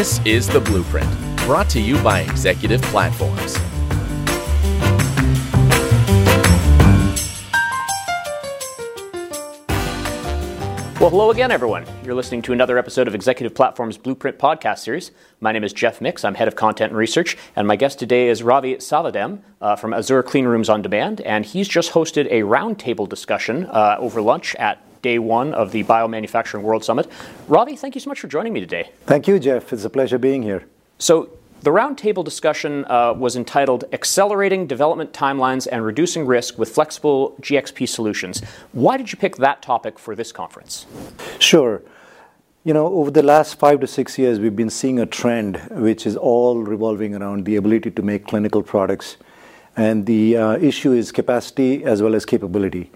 This is The Blueprint, brought to you by Executive Platforms. Well, hello again, everyone. You're listening to another episode of Executive Platform's Blueprint podcast series. My name is Jeff Mix. I'm head of content and research, and my guest today is Ravi Samavedam uh, from Azzur Clean Rooms on Demand, and he's just hosted a roundtable discussion uh, over lunch at day one of the Biomanufacturing World Summit. Ravi, thank you so much for joining me today. Thank you, Jeff. It's a pleasure being here. So, the roundtable discussion uh, was entitled Accelerating Development Timelines and Reducing Risk with Flexible GXP Solutions. Why did you pick that topic for this conference? Sure. You know, over the last five to six years, we've been seeing a trend which is all revolving around the ability to make clinical products. And the uh, issue is capacity as well as capability.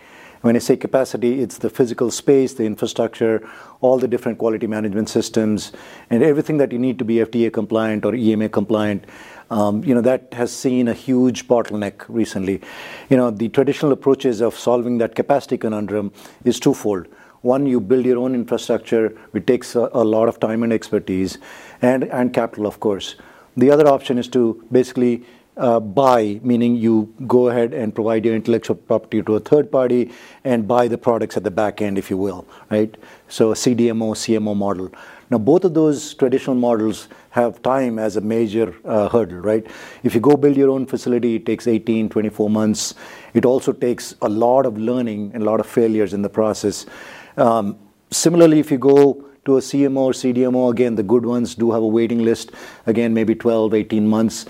When I say capacity, it's the physical space, the infrastructure, all the different quality management systems, and everything that you need to be FDA compliant or EMA compliant. Um, you know that has seen a huge bottleneck recently. You know the traditional approaches of solving that capacity conundrum is twofold. One, you build your own infrastructure, which takes a, a lot of time and expertise, and and capital, of course. The other option is to basically uh, buy, meaning you go ahead and provide your intellectual property to a third party and buy the products at the back end, if you will, right? So a CDMO, CMO model. Now, both of those traditional models have time as a major uh, hurdle, right? If you go build your own facility, it takes 18, 24 months. It also takes a lot of learning and a lot of failures in the process. Um, similarly, if you go to a CMO or CDMO, again, the good ones do have a waiting list, again, maybe 12, 18 months.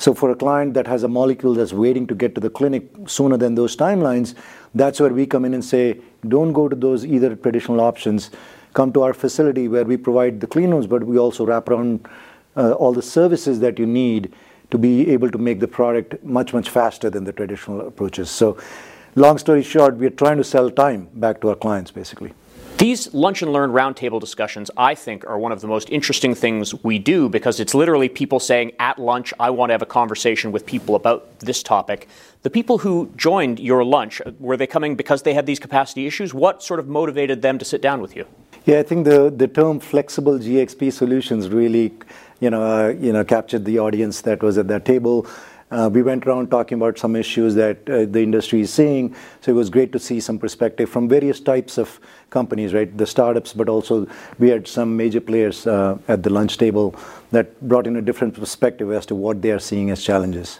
So for a client that has a molecule that's waiting to get to the clinic sooner than those timelines, that's where we come in and say, don't go to those either traditional options. Come to our facility where we provide the clean rooms, but we also wrap around uh, all the services that you need to be able to make the product much, much faster than the traditional approaches. So long story short, we're trying to sell time back to our clients, basically. These lunch and learn roundtable discussions, I think, are one of the most interesting things we do because it's literally people saying at lunch, I want to have a conversation with people about this topic. The people who joined your lunch, were they coming because they had these capacity issues? What sort of motivated them to sit down with you? Yeah, I think the, the term flexible GXP solutions really, you know, uh, you know, captured the audience that was at that table. Uh, we went around talking about some issues that uh, the industry is seeing. So it was great to see some perspective from various types of companies, right? The startups, but also we had some major players uh, at the lunch table that brought in a different perspective as to what they are seeing as challenges.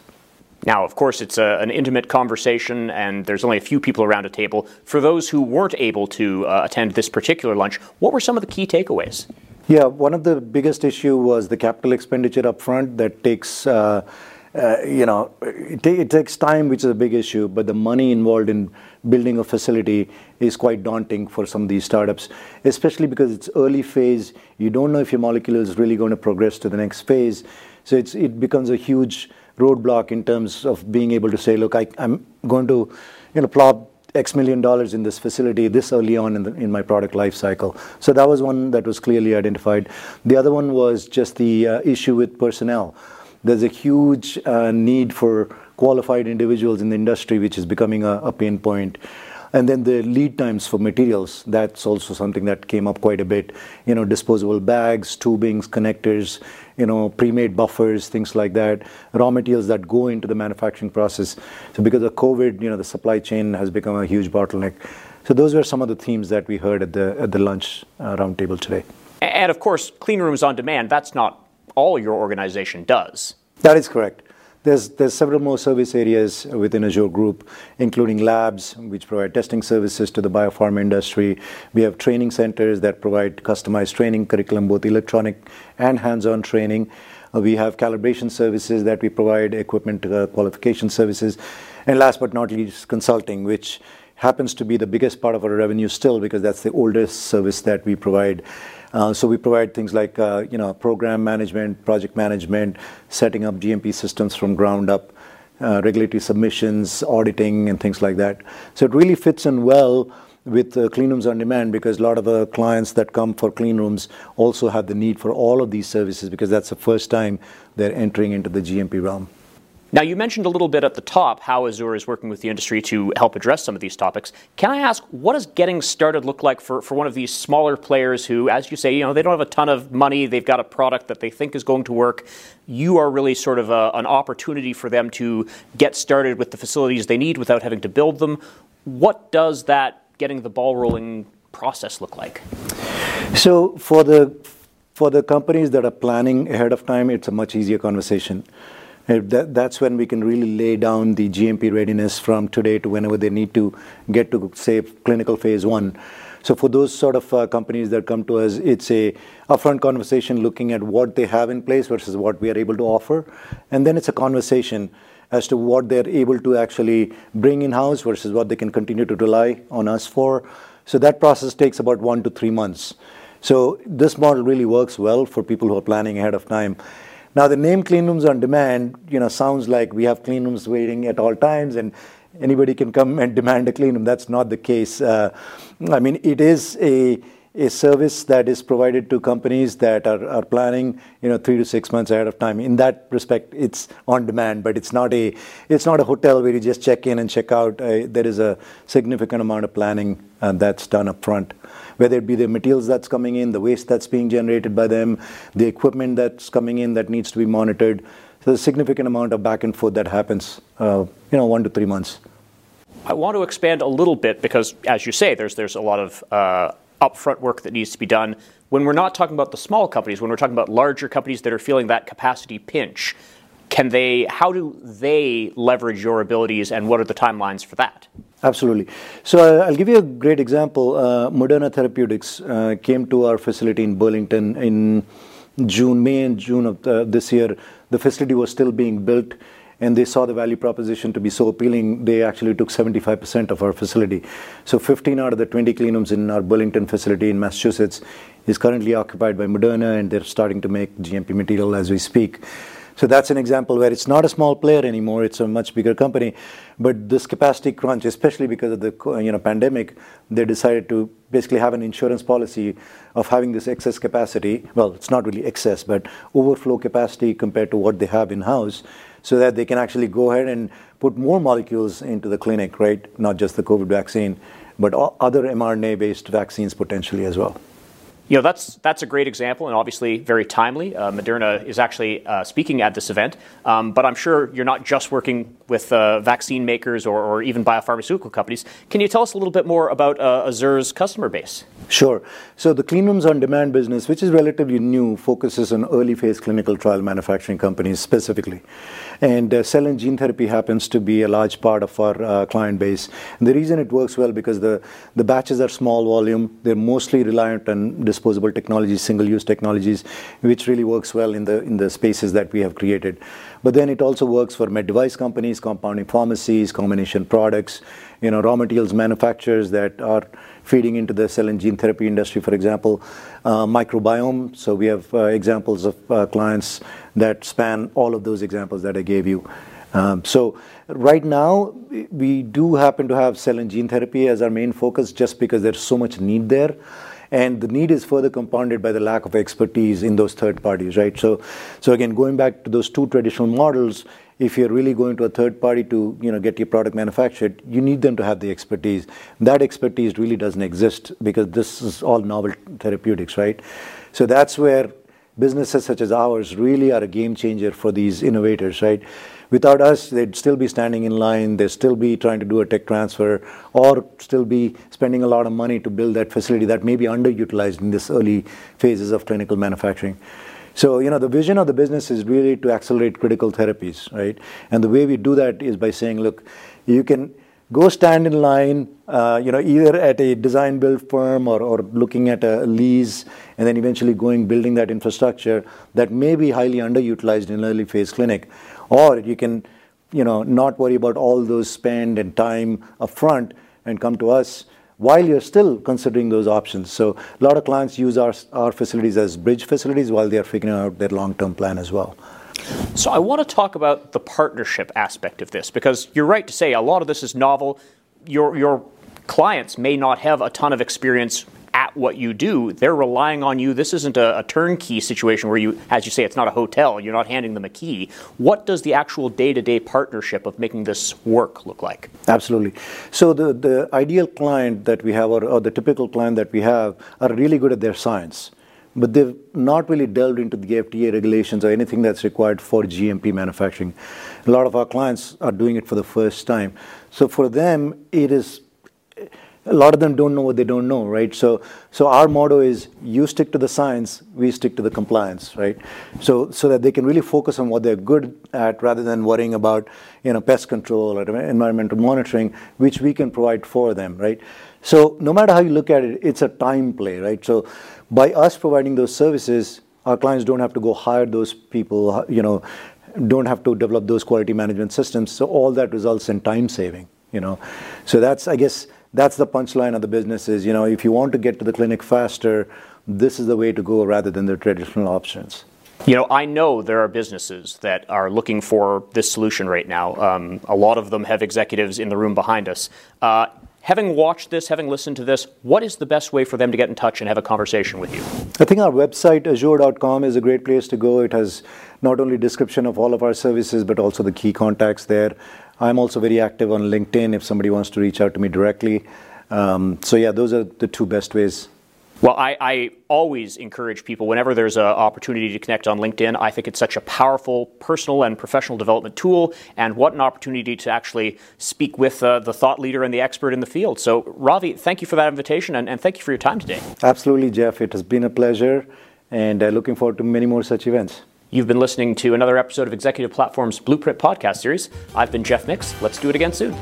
Now, of course, it's a, an intimate conversation, and there's only a few people around a table. For those who weren't able to attend this particular lunch, what were some of the key takeaways? Yeah, one of the biggest issue was the capital expenditure up front that takes uh, you know, it, it, takes time, which is a big issue, but the money involved in building a facility is quite daunting for some of these startups, especially because it's early phase. You don't know if your molecule is really going to progress to the next phase. So it becomes a huge roadblock in terms of being able to say, look, I, am going to, you know, plop X million dollars in this facility this early on in, the, in, my product life cycle. So that was one that was clearly identified. The other one was just the uh, issue with personnel there's a huge uh, need for qualified individuals in the industry, which is becoming a, a, pain point. And then the lead times for materials, that's also something that came up quite a bit. You know, disposable bags, tubings, connectors, you know, pre-made buffers, things like that, raw materials that go into the manufacturing process. So because of COVID, you know, the supply chain has become a huge bottleneck. So those were some of the themes that we heard at the, at the lunch uh, roundtable today. And of course, clean rooms on demand, that's not all your organization does. That is correct. There's, there's several more service areas within Azzur Group, including labs, which provide testing services to the biopharma industry. We have training centers that provide customized training curriculum, both electronic and hands-on training. Uh, we have calibration services that we provide, equipment uh, qualification services. And last but not least, consulting, which happens to be the biggest part of our revenue still because that's the oldest service that we provide. Uh, so we provide things like uh, you know program management, project management, setting up GMP systems from ground up, uh, regulatory submissions, auditing, and things like that. So it really fits in well with clean rooms on demand because a lot of the clients that come for clean rooms also have the need for all of these services because that's the first time they're entering into the GMP realm. Now, you mentioned a little bit at the top how Azzur is working with the industry to help address some of these topics. Can I ask, what does getting started look like for, for one of these smaller players who, as you say, you know, they don't have a ton of money, they've got a product that they think is going to work. You are really sort of a, an opportunity for them to get started with the facilities they need without having to build them. What does that getting the ball rolling process look like? So for the for the companies that are planning ahead of time, it's a much easier conversation. That, that's when we can really lay down the GMP readiness from today to whenever they need to get to, say, clinical phase one. So for those sort of uh, companies that come to us, it's a upfront conversation looking at what they have in place versus what we are able to offer, and then it's a conversation as to what they're able to actually bring in house versus what they can continue to rely on us for. So that process takes about one to three months. So this model really works well for people who are planning ahead of time. Now, the name clean rooms on demand, you know, sounds like we have clean rooms waiting at all times and anybody can come and demand a clean room. That's not the case. Uh, I mean, it is a a service that is provided to companies that are, are planning you know three to six months ahead of time in that respect it's on demand but it's not a it's not a hotel where you just check in and check out uh, there is a significant amount of planning uh, that's done up front whether it be the materials that's coming in, the waste that's being generated by them, the equipment that's coming in that needs to be monitored. So there's a significant amount of back and forth that happens, uh, you know, one to three months. I want to expand a little bit because, as you say, there's there's a lot of uh, upfront work that needs to be done. When we're not talking about the small companies, when we're talking about larger companies that are feeling that capacity pinch, can they? How do they leverage your abilities, and what are the timelines for that? Absolutely. So uh, I'll give you a great example. Uh, Moderna Therapeutics uh, came to our facility in Burlington in June, May and June of the, this year. The facility was still being built, and they saw the value proposition to be so appealing. They actually took 75% of our facility. So 15 out of the 20 clean rooms in our Burlington facility in Massachusetts is currently occupied by Moderna, and they're starting to make GMP material as we speak. So that's an example where it's not a small player anymore; it's a much bigger company. But this capacity crunch, especially because of the you know pandemic, they decided to basically have an insurance policy of having this excess capacity. Well, it's not really excess, but overflow capacity compared to what they have in house, so that they can actually go ahead and put more molecules into the clinic, right? Not just the COVID vaccine, but other mRNA-based vaccines potentially as well. You know, that's, that's a great example and obviously very timely. Uh, Moderna is actually uh, speaking at this event, um, but I'm sure you're not just working with uh, vaccine makers or, or, even biopharmaceutical companies. Can you tell us a little bit more about uh, Azzur's customer base? Sure. So the clean rooms on demand business, which is relatively new, focuses on early phase clinical trial manufacturing companies specifically. And uh, cell and gene therapy happens to be a large part of our uh, client base. And the reason it works well because the, the batches are small volume, they're mostly reliant on disposable technologies, single-use technologies, which really works well in the in the spaces that we have created. But then it also works for med device companies, compounding pharmacies, combination products, you know, raw materials manufacturers that are feeding into the cell and gene therapy industry, for example, uh, microbiome. So we have uh, examples of uh, clients that span all of those examples that I gave you. Um, so right now, we do happen to have cell and gene therapy as our main focus just because there's so much need there and the need is further compounded by the lack of expertise in those third parties, right? So, so again, going back to those two traditional models, if you're really going to a third party to you know get your product manufactured, you need them to have the expertise. That expertise really doesn't exist because this is all novel therapeutics, right? So that's where businesses such as ours really are a game changer for these innovators, right? Without us, they'd still be standing in line, they'd still be trying to do a tech transfer, or still be spending a lot of money to build that facility that may be underutilized in this early phases of clinical manufacturing. So, you know, the vision of the business is really to accelerate critical therapies, right? And the way we do that is by saying, look, you can go stand in line, uh, you know, either at a design build firm or, or looking at a lease, and then eventually going building that infrastructure that may be highly underutilized in early phase clinic. Or you can, you know, not worry about all those spend and time upfront and come to us while you're still considering those options. So a lot of clients use our, our facilities as bridge facilities while they're figuring out their long-term plan as well. So I want to talk about the partnership aspect of this because you're right to say a lot of this is novel. Your your clients may not have a ton of experience at at what you do, they're relying on you. This isn't a, a, turnkey situation where you, as you say, it's not a hotel. You're not handing them a key. What does the actual day-to-day partnership of making this work look like? Absolutely. So the, the ideal client that we have, or, or the typical client that we have, are really good at their science but they've not really delved into the FDA regulations or anything that's required for GMP manufacturing. A lot of our clients are doing it for the first time. So for them, it is a lot of them don't know what they don't know, right? So, so our motto is you stick to the science, we stick to the compliance, right? So, so that they can really focus on what they're good at rather than worrying about, you know, pest control or environmental monitoring, which we can provide for them, right? So no matter how you look at it, it's a time play, right? So by us providing those services, our clients don't have to go hire those people, you know, don't have to develop those quality management systems. So all that results in time saving, you know. So that's, I guess, that's the punchline of the business is, you know, if you want to get to the clinic faster, this is the way to go rather than the traditional options. You know, I know there are businesses that are looking for this solution right now. Um, a lot of them have executives in the room behind us. Uh, having watched this, having listened to this, what is the best way for them to get in touch and have a conversation with you? I think our website, azzur.com, is a great place to go. It has not only description of all of our services, but also the key contacts there. I'm also very active on LinkedIn if somebody wants to reach out to me directly. Um, so yeah, those are the two best ways well, I, I, always encourage people whenever there's an opportunity to connect on LinkedIn. I think it's such a powerful personal and professional development tool, and what an opportunity to actually speak with uh, the thought leader and the expert in the field. So, Ravi, thank you for that invitation, and, and thank you for your time today. Absolutely, Jeff. It has been a pleasure, and uh, looking forward to many more such events. You've been listening to another episode of Executive Platform's Blueprint podcast series. I've been Jeff Mix. Let's do it again soon.